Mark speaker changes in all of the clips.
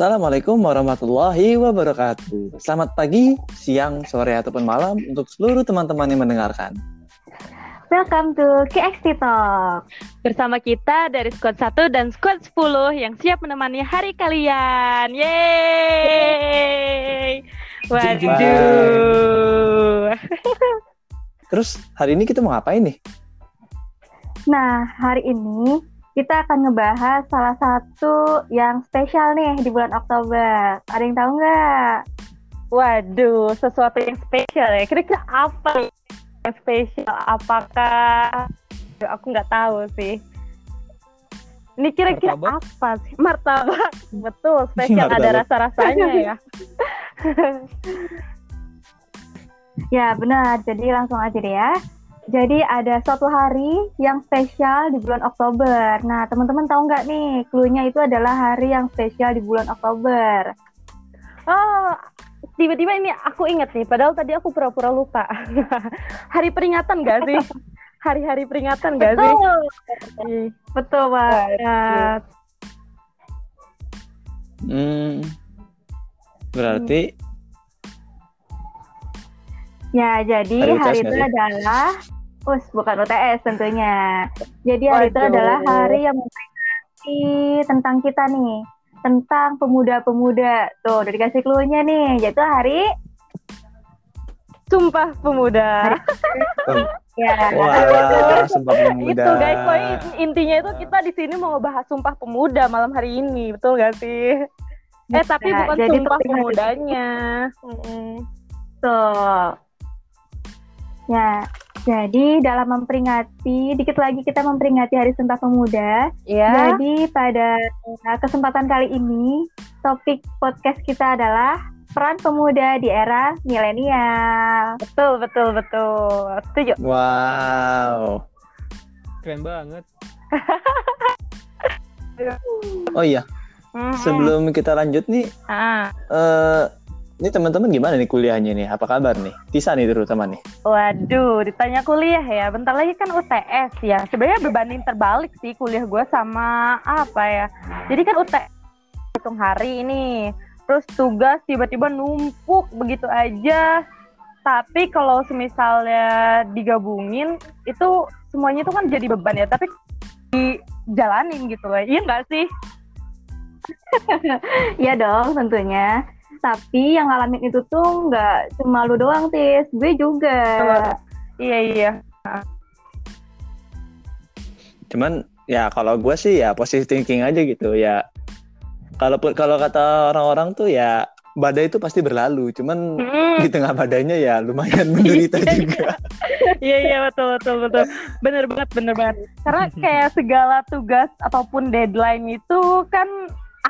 Speaker 1: Assalamualaikum warahmatullahi wabarakatuh. Selamat pagi, siang, sore, ataupun malam untuk seluruh teman-teman yang mendengarkan.
Speaker 2: Welcome to KXT Talk.
Speaker 3: Bersama kita dari Squad 1 dan Squad 10 yang siap menemani hari kalian. Yeay! Waduh.
Speaker 1: Terus hari ini kita mau ngapain nih?
Speaker 2: Nah, hari ini kita akan ngebahas salah satu yang spesial nih di bulan Oktober. Ada yang tahu nggak?
Speaker 3: Waduh, sesuatu yang spesial ya. Kira-kira apa yang spesial? Apakah aku nggak tahu sih. Ini kira-kira apa sih? Martabak. Betul, spesial ada rasa-rasanya ya.
Speaker 2: ya, benar. Jadi langsung aja deh ya. Jadi ada suatu hari yang spesial di bulan Oktober. Nah, teman-teman tahu nggak nih, clue-nya itu adalah hari yang spesial di bulan Oktober.
Speaker 3: Oh, tiba-tiba ini aku ingat nih, padahal tadi aku pura-pura lupa. hari peringatan nggak sih? Hari-hari peringatan nggak sih?
Speaker 2: Betul, banget.
Speaker 1: Hmm, berarti
Speaker 2: Ya, jadi hari, hari itu adalah Us, bukan UTS tentunya. Jadi hari Waduh. itu adalah hari yang memperingati tentang kita nih, tentang pemuda-pemuda. Tuh, udah dikasih clue-nya nih, yaitu hari
Speaker 3: Sumpah Pemuda.
Speaker 2: ya.
Speaker 1: Wah, Sumpah Pemuda.
Speaker 3: itu guys, poin intinya itu kita di sini mau ngebahas Sumpah Pemuda malam hari ini, betul gak sih? Eh, tapi bukan jadi Sumpah Pemudanya.
Speaker 2: Tuh. Ya, jadi dalam memperingati, dikit lagi kita memperingati Hari Sumpah Pemuda.
Speaker 3: Ya.
Speaker 2: Jadi pada kesempatan kali ini, topik podcast kita adalah peran pemuda di era milenial.
Speaker 3: Betul, betul, betul. Setuju.
Speaker 1: Wow.
Speaker 4: Keren banget.
Speaker 1: oh iya. Sebelum kita lanjut nih,
Speaker 3: ah.
Speaker 1: uh, ini teman-teman gimana nih kuliahnya nih? Apa kabar nih? Tisa nih terutama nih.
Speaker 3: Waduh, ditanya kuliah ya. Bentar lagi kan UTS ya. Sebenarnya berbanding terbalik sih kuliah gue sama apa ya. Jadi kan UTS hitung hari ini. Terus tugas tiba-tiba numpuk begitu aja. Tapi kalau misalnya digabungin itu semuanya itu kan jadi beban ya. Tapi dijalanin gitu loh. Iya nggak sih?
Speaker 2: Iya dong tentunya tapi yang ngalamin itu tuh nggak cuma lu doang tis. Gue juga.
Speaker 3: Iya iya.
Speaker 1: Cuman ya kalau gue sih ya positive thinking aja gitu ya. Kalau kalau kata orang-orang tuh ya badai itu pasti berlalu. Cuman hmm. di tengah badainya ya lumayan menderita
Speaker 3: iya,
Speaker 1: juga.
Speaker 3: Iya iya betul betul betul. Bener banget bener banget. Karena kayak segala tugas ataupun deadline itu kan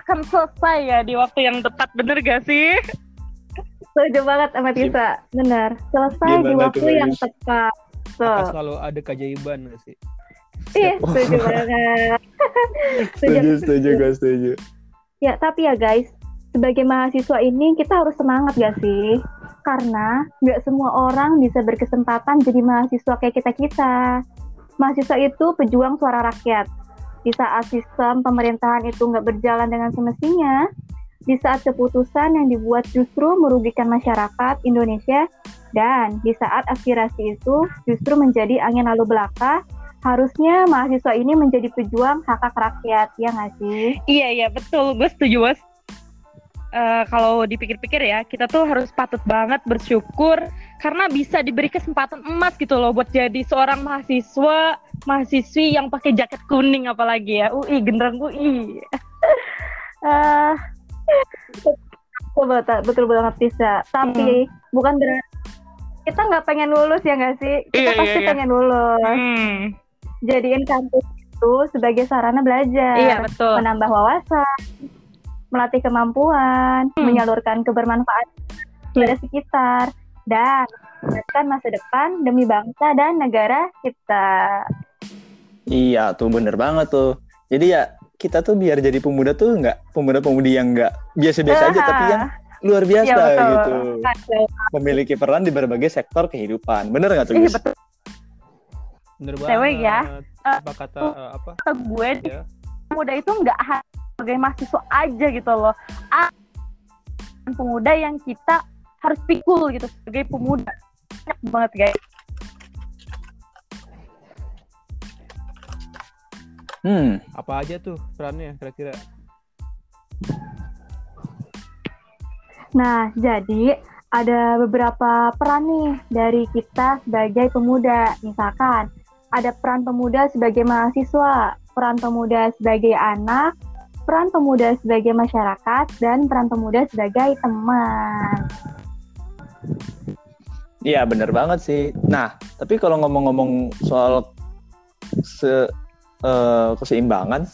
Speaker 3: akan selesai ya di waktu yang tepat bener gak sih?
Speaker 2: Setuju banget sama Tisa bener. Selesai Gimana di waktu yang tepat.
Speaker 4: So. Akan selalu ada keajaiban gak sih?
Speaker 2: Iya setuju banget.
Speaker 1: Setuju setuju guys setuju
Speaker 2: ya tapi ya guys sebagai mahasiswa ini kita harus semangat gak sih? Karena nggak semua orang bisa berkesempatan jadi mahasiswa kayak kita kita mahasiswa itu pejuang suara rakyat di saat sistem pemerintahan itu nggak berjalan dengan semestinya, di saat keputusan yang dibuat justru merugikan masyarakat Indonesia, dan di saat aspirasi itu justru menjadi angin lalu belaka, harusnya mahasiswa ini menjadi pejuang hak hak rakyat, ya nggak sih?
Speaker 3: Iya, iya, betul. Gue setuju, Bos uh, kalau dipikir-pikir ya kita tuh harus patut banget bersyukur karena bisa diberi kesempatan emas gitu loh buat jadi seorang mahasiswa mahasiswi yang pakai jaket kuning apalagi ya UI genderang UI
Speaker 2: uh, betul, betul, betul banget bisa tapi hmm. bukan berarti kita nggak pengen lulus ya nggak sih kita
Speaker 3: iya,
Speaker 2: pasti
Speaker 3: iya, iya.
Speaker 2: pengen lulus
Speaker 3: hmm.
Speaker 2: jadiin kampus itu sebagai sarana belajar
Speaker 3: iya, betul.
Speaker 2: menambah wawasan melatih kemampuan, hmm. menyalurkan kebermanfaatan pada sekitar, dan menyiapkan masa depan demi bangsa dan negara kita.
Speaker 1: Iya tuh bener banget tuh. Jadi ya kita tuh biar jadi pemuda tuh nggak pemuda-pemudi yang nggak biasa-biasa aja tapi yang luar biasa ya, gitu. Memiliki peran di berbagai sektor kehidupan. Bener nggak tuh
Speaker 3: Iya betul.
Speaker 4: Bener banget.
Speaker 3: ya.
Speaker 4: Apa kata uh, apa?
Speaker 3: Kata gue ya. pemuda itu nggak sebagai mahasiswa aja gitu loh pemuda yang kita harus pikul gitu sebagai pemuda banyak banget guys
Speaker 4: Hmm. Apa aja tuh perannya kira-kira?
Speaker 2: Nah, jadi ada beberapa peran nih dari kita sebagai pemuda. Misalkan ada peran pemuda sebagai mahasiswa, peran pemuda sebagai anak, peran pemuda sebagai masyarakat, dan peran pemuda sebagai teman.
Speaker 1: Iya bener banget sih. Nah, tapi kalau ngomong-ngomong soal se uh, keseimbangan,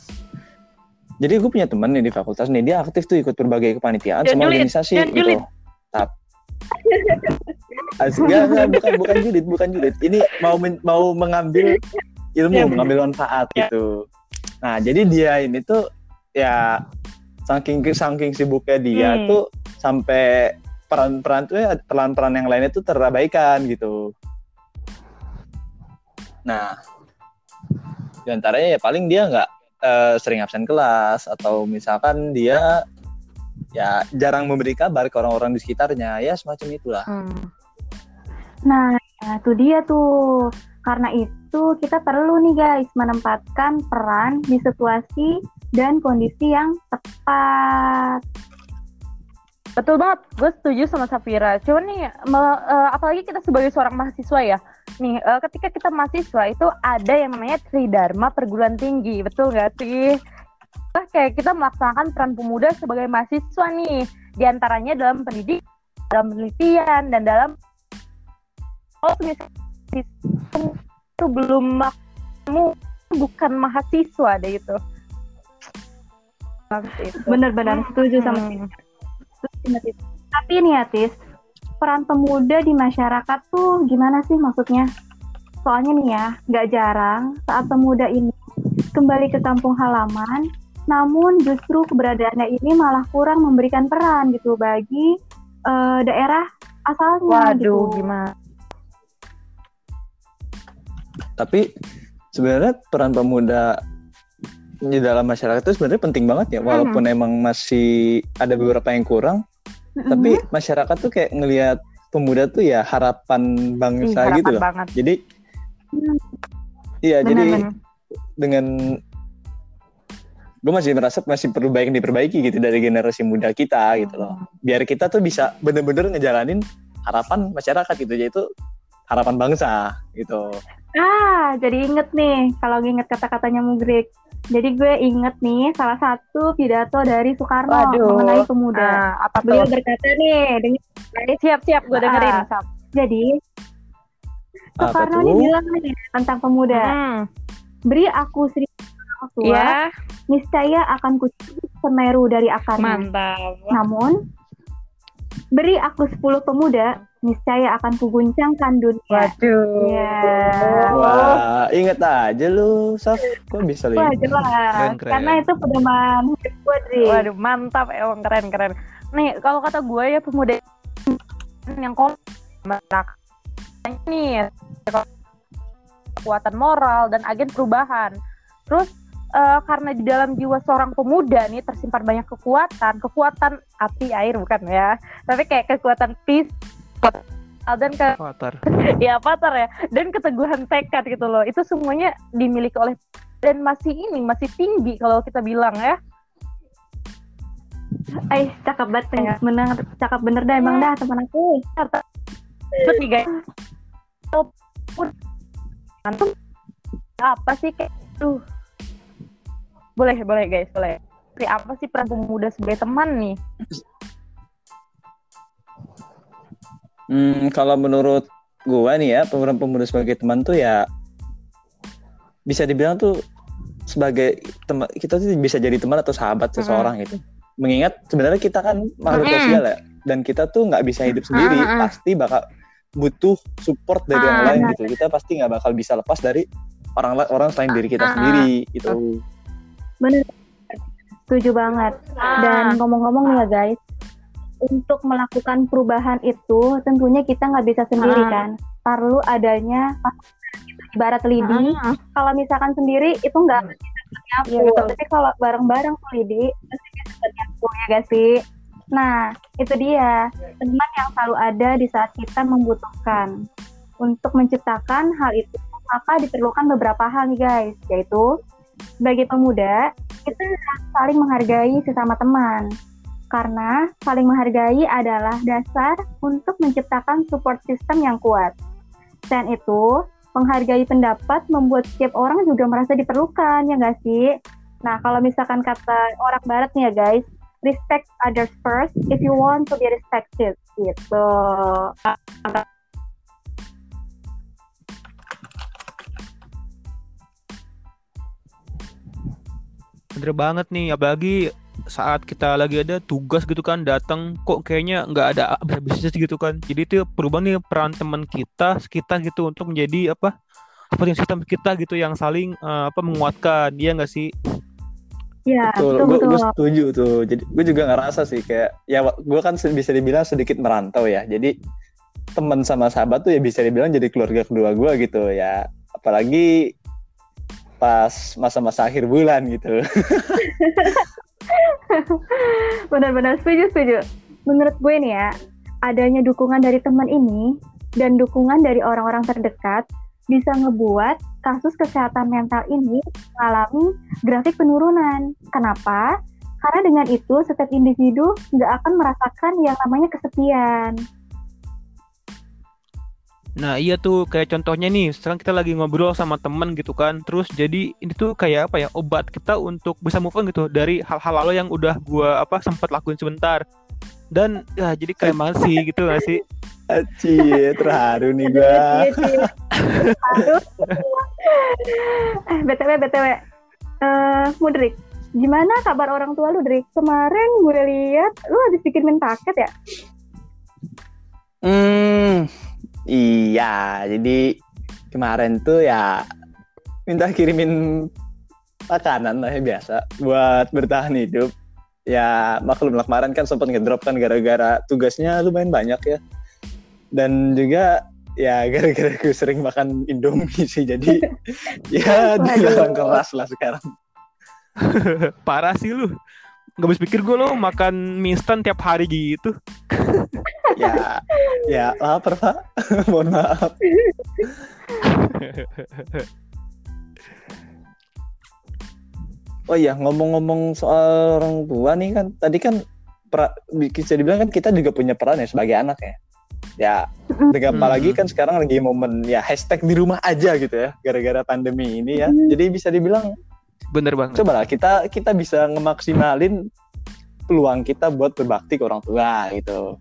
Speaker 1: jadi gue punya temen nih di fakultas nih, dia aktif tuh ikut berbagai kepanitiaan sama organisasi
Speaker 3: Jangan gitu.
Speaker 1: Tapi bukan bukan julid, bukan julid. Ini mau men, mau mengambil ilmu, ya, mengambil manfaat ya. gitu. Nah, jadi dia ini tuh ya saking saking sibuknya dia hmm. tuh sampai peran-peran tuh ya peran-peran yang lainnya tuh terabaikan gitu. Nah, di antaranya ya paling dia nggak uh, sering absen kelas atau misalkan dia ya jarang memberi kabar ke orang-orang di sekitarnya ya semacam itulah. Hmm.
Speaker 2: Nah, itu dia tuh. Karena itu kita perlu nih guys menempatkan peran di situasi dan kondisi yang tepat.
Speaker 3: Betul banget, gue setuju sama Safira. Cuman nih, me, uh, apalagi kita sebagai seorang mahasiswa ya, nih uh, ketika kita mahasiswa itu ada yang namanya Tridharma perguruan tinggi, betul nggak sih? Nah, kayak kita melaksanakan peran pemuda sebagai mahasiswa nih, di antaranya dalam pendidik, dalam penelitian, dan dalam oh misalnya itu belum kamu bukan mahasiswa deh itu.
Speaker 2: Bener-bener setuju sama hmm. Tapi nih Atis, peran pemuda di masyarakat tuh gimana sih maksudnya? Soalnya nih ya, nggak jarang saat pemuda ini kembali ke kampung halaman, namun justru keberadaannya ini malah kurang memberikan peran gitu bagi uh, daerah asalnya.
Speaker 3: Waduh, gitu. gimana?
Speaker 1: Tapi sebenarnya peran pemuda di dalam masyarakat itu sebenarnya penting banget ya walaupun hmm. emang masih ada beberapa yang kurang hmm. tapi masyarakat tuh kayak ngelihat pemuda tuh ya harapan bangsa Ih, harapan gitu loh banget. jadi hmm. iya jadi bener. dengan gue masih merasa masih perlu baik diperbaiki gitu dari generasi muda kita gitu loh biar kita tuh bisa bener-bener ngejalanin harapan masyarakat gitu yaitu harapan bangsa gitu
Speaker 2: ah jadi inget nih kalau inget kata-katanya Mugrik jadi gue inget nih salah satu pidato dari Soekarno Waduh. mengenai pemuda. Uh, apa Beliau berkata nih, dengan
Speaker 3: siap-siap gue dengerin. Uh,
Speaker 2: jadi Soekarno ini bilang nih tentang pemuda. Hmm. Beri aku seribu tua, yeah. niscaya akan kucuri semeru dari akarnya.
Speaker 3: Mantap.
Speaker 2: Namun beri aku sepuluh pemuda, niscaya akan kuguncangkan dunia.
Speaker 3: Waduh.
Speaker 2: Ya.
Speaker 1: Wah, inget aja lu, Saf. Kok bisa
Speaker 2: lihat? Wah, jelas. Keren, keren. Karena itu pedoman hidup gue, Dri.
Speaker 3: Waduh, mantap. Emang keren-keren. Nih, kalau kata gue ya pemuda yang kontrak ini kekuatan moral dan agen perubahan. Terus uh, karena di dalam jiwa seorang pemuda nih tersimpan banyak kekuatan, kekuatan api air bukan ya, tapi kayak kekuatan peace, dan ke
Speaker 4: Patar.
Speaker 3: ya Patar ya. Dan keteguhan tekad gitu loh. Itu semuanya dimiliki oleh dan masih ini masih tinggi kalau kita bilang ya.
Speaker 2: Eh, cakep banget ya. menang cakep bener dah. Emang dah teman aku.
Speaker 3: Terus nih guys. Apa sih kayak tuh boleh boleh guys boleh. Apa sih peran pemuda sebagai teman nih
Speaker 1: Hmm, kalau menurut gua nih ya, pemeran pemuda sebagai teman tuh ya bisa dibilang tuh sebagai teman kita tuh bisa jadi teman atau sahabat seseorang gitu. Mengingat sebenarnya kita kan makhluk sosial ya dan kita tuh nggak bisa hidup sendiri, pasti bakal butuh support dari orang lain gitu. Kita pasti nggak bakal bisa lepas dari orang orang selain diri kita sendiri itu.
Speaker 2: Bener. Setuju banget. Dan ngomong-ngomong nih ya guys, untuk melakukan perubahan itu tentunya kita nggak bisa sendiri uh. kan perlu adanya ibarat lidi uh. kalau misalkan sendiri itu nggak bisa nyapu. Ya, Tapi kalau bareng-bareng tuh Lidi, pasti bisa nyapu ya gak sih? Nah, itu dia teman yang selalu ada di saat kita membutuhkan. Untuk menciptakan hal itu, maka diperlukan beberapa hal nih guys, yaitu sebagai pemuda, kita saling menghargai sesama teman. Karena saling menghargai adalah dasar untuk menciptakan support system yang kuat. Dan itu, menghargai pendapat membuat setiap orang juga merasa diperlukan, ya nggak sih? Nah, kalau misalkan kata orang barat nih ya guys, respect others first if you want to be respected gitu.
Speaker 4: Bener banget nih, apalagi saat kita lagi ada tugas gitu kan datang kok kayaknya nggak ada habis-habisnya gitu kan jadi itu perubahan nih peran teman kita kita gitu untuk menjadi apa seperti sistem kita gitu yang saling uh, apa menguatkan dia nggak sih
Speaker 2: Iya,
Speaker 1: betul. betul, gue setuju tuh. Jadi gue juga ngerasa sih kayak ya gue kan bisa dibilang sedikit merantau ya. Jadi teman sama sahabat tuh ya bisa dibilang jadi keluarga kedua gue gitu ya. Apalagi pas masa-masa akhir bulan gitu.
Speaker 2: Benar-benar setuju setuju. Menurut gue nih ya, adanya dukungan dari teman ini dan dukungan dari orang-orang terdekat bisa ngebuat kasus kesehatan mental ini mengalami grafik penurunan. Kenapa? Karena dengan itu setiap individu nggak akan merasakan yang namanya kesepian.
Speaker 4: Nah iya tuh kayak contohnya nih sekarang kita lagi ngobrol sama temen gitu kan Terus jadi ini tuh kayak apa ya obat kita untuk bisa move on gitu Dari hal-hal lalu yang udah gua apa sempat lakuin sebentar Dan ya jadi kayak banget sih gitu gak sih
Speaker 1: Aci, terharu nih gua.
Speaker 2: eh, BTW, BTW. Uh, Mudrik, gimana kabar orang tua lu, Drik? Kemarin gue lihat lu habis bikin paket ya?
Speaker 1: Hmm, iya. Jadi kemarin tuh ya minta kirimin makanan lah ya biasa. Buat bertahan hidup. Ya maklum lah kemarin kan sempat ngedrop kan gara-gara tugasnya lumayan banyak ya. Dan juga ya gara-gara gue sering makan Indomie sih jadi ya dilarang keras lah sekarang.
Speaker 4: Parah sih lu. Nggak bisa pikir gue lo makan mie instan tiap hari gitu
Speaker 1: ya ya lapar pak. Mohon maaf. Oh iya ngomong-ngomong soal orang tua nih kan tadi kan pra, bisa dibilang kan kita juga punya peran ya sebagai anak ya. Ya dengan apalagi kan sekarang lagi momen ya hashtag di rumah aja gitu ya gara-gara pandemi ini ya. Jadi bisa dibilang
Speaker 4: bener banget.
Speaker 1: coba lah kita kita bisa ngemaksimalin peluang kita buat berbakti ke orang tua gitu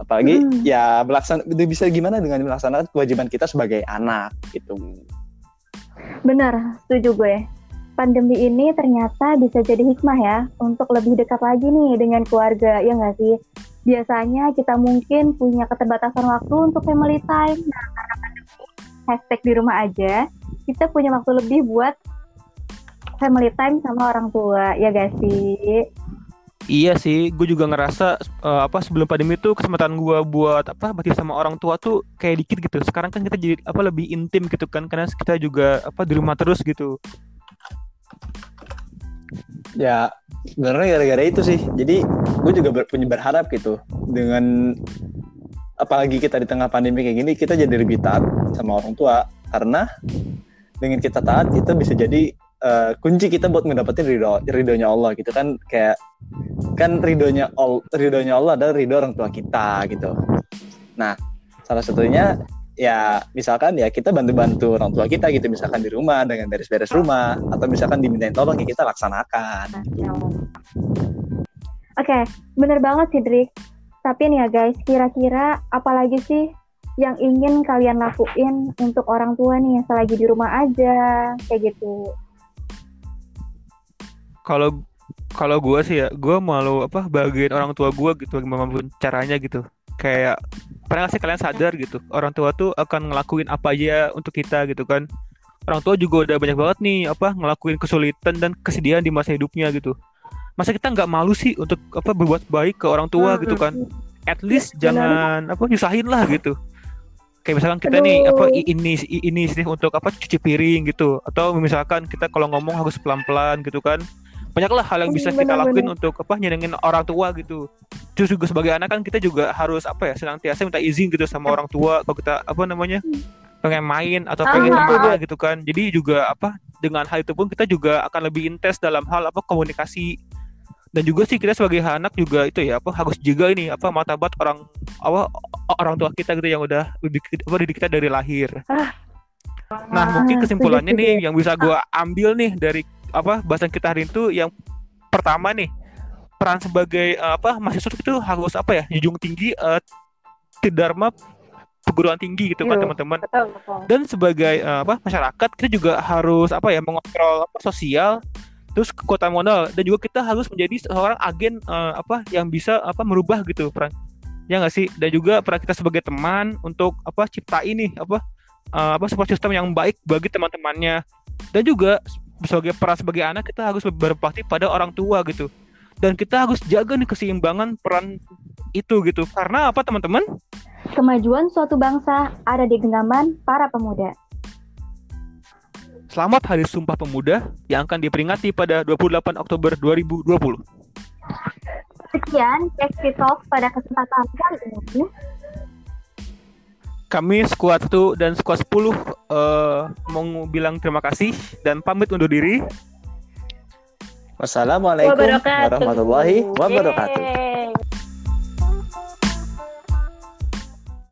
Speaker 1: apalagi hmm. ya melaksana bisa gimana dengan melaksanakan kewajiban kita sebagai anak gitu
Speaker 2: benar setuju gue pandemi ini ternyata bisa jadi hikmah ya untuk lebih dekat lagi nih dengan keluarga ya nggak sih biasanya kita mungkin punya keterbatasan waktu untuk family time. Nah, karena pandemi hashtag di rumah aja, kita punya waktu lebih buat family time sama orang tua, ya gak sih?
Speaker 4: Iya sih, gue juga ngerasa uh, apa sebelum pandemi itu kesempatan gue buat apa berarti sama orang tua tuh kayak dikit gitu. Sekarang kan kita jadi apa lebih intim gitu kan, karena kita juga apa di rumah terus gitu.
Speaker 1: Ya sebenarnya gara-gara itu sih jadi gue juga ber, punya berharap gitu dengan apalagi kita di tengah pandemi kayak gini kita jadi lebih taat sama orang tua karena dengan kita taat kita bisa jadi uh, kunci kita buat mendapatkan ridho ridhonya Allah gitu kan kayak kan ridhonya Allah ridhonya Allah adalah ridho orang tua kita gitu nah salah satunya ya misalkan ya kita bantu-bantu orang tua kita gitu misalkan di rumah dengan beres-beres rumah atau misalkan dimintain tolong ya kita laksanakan.
Speaker 2: Oke, okay, bener banget sih Drik. Tapi nih ya guys, kira-kira apalagi sih yang ingin kalian lakuin untuk orang tua nih yang selagi di rumah aja kayak gitu?
Speaker 4: Kalau kalau gue sih ya, gue malu apa bagian orang tua gue gitu, bagaimanapun caranya gitu. Kayak pernah gak sih kalian sadar gitu orang tua tuh akan ngelakuin apa aja untuk kita gitu kan. Orang tua juga udah banyak banget nih apa ngelakuin kesulitan dan kesedihan di masa hidupnya gitu. Masa kita nggak malu sih untuk apa berbuat baik ke orang tua gitu kan? At least jangan apa nyusahin lah gitu. Kayak misalkan kita nih apa ini ini sih untuk apa cuci piring gitu. Atau misalkan kita kalau ngomong harus pelan-pelan gitu kan banyaklah hal yang bisa kita lakuin untuk apa nyenengin orang tua gitu. Terus juga sebagai anak kan kita juga harus apa ya senantiasa minta izin gitu sama orang tua kalau kita apa namanya pengen main atau pengen apa gitu kan. Jadi juga apa dengan hal itu pun kita juga akan lebih intens dalam hal apa komunikasi. Dan juga sih kita sebagai anak juga itu ya apa harus juga ini apa martabat orang apa orang tua kita gitu yang udah apa didik kita dari lahir. Nah mungkin kesimpulannya nih yang bisa gue ambil nih dari apa bahasan kita hari itu yang pertama nih peran sebagai uh, apa mahasiswa itu harus apa ya junjung tinggi uh, dharma perguruan tinggi gitu kan iya, teman-teman. Dan sebagai uh, apa masyarakat kita juga harus apa ya mengontrol apa sosial terus kekuatan modal. Dan juga kita harus menjadi seorang agen uh, apa yang bisa apa merubah gitu peran. Ya nggak sih? Dan juga peran kita sebagai teman untuk apa cipta ini apa uh, apa support system yang baik bagi teman-temannya. Dan juga sebagai peran sebagai anak kita harus berbakti pada orang tua gitu dan kita harus jaga nih keseimbangan peran itu gitu karena apa teman-teman
Speaker 2: kemajuan suatu bangsa ada di genggaman para pemuda
Speaker 4: Selamat Hari Sumpah Pemuda yang akan diperingati pada 28 Oktober 2020.
Speaker 2: Sekian Cek Talk pada kesempatan kali ini.
Speaker 4: Kami Squad 1 dan Squad 10 uh, eh, mau bilang terima kasih dan pamit undur diri.
Speaker 1: Wassalamualaikum warahmatullahi wabarakatuh.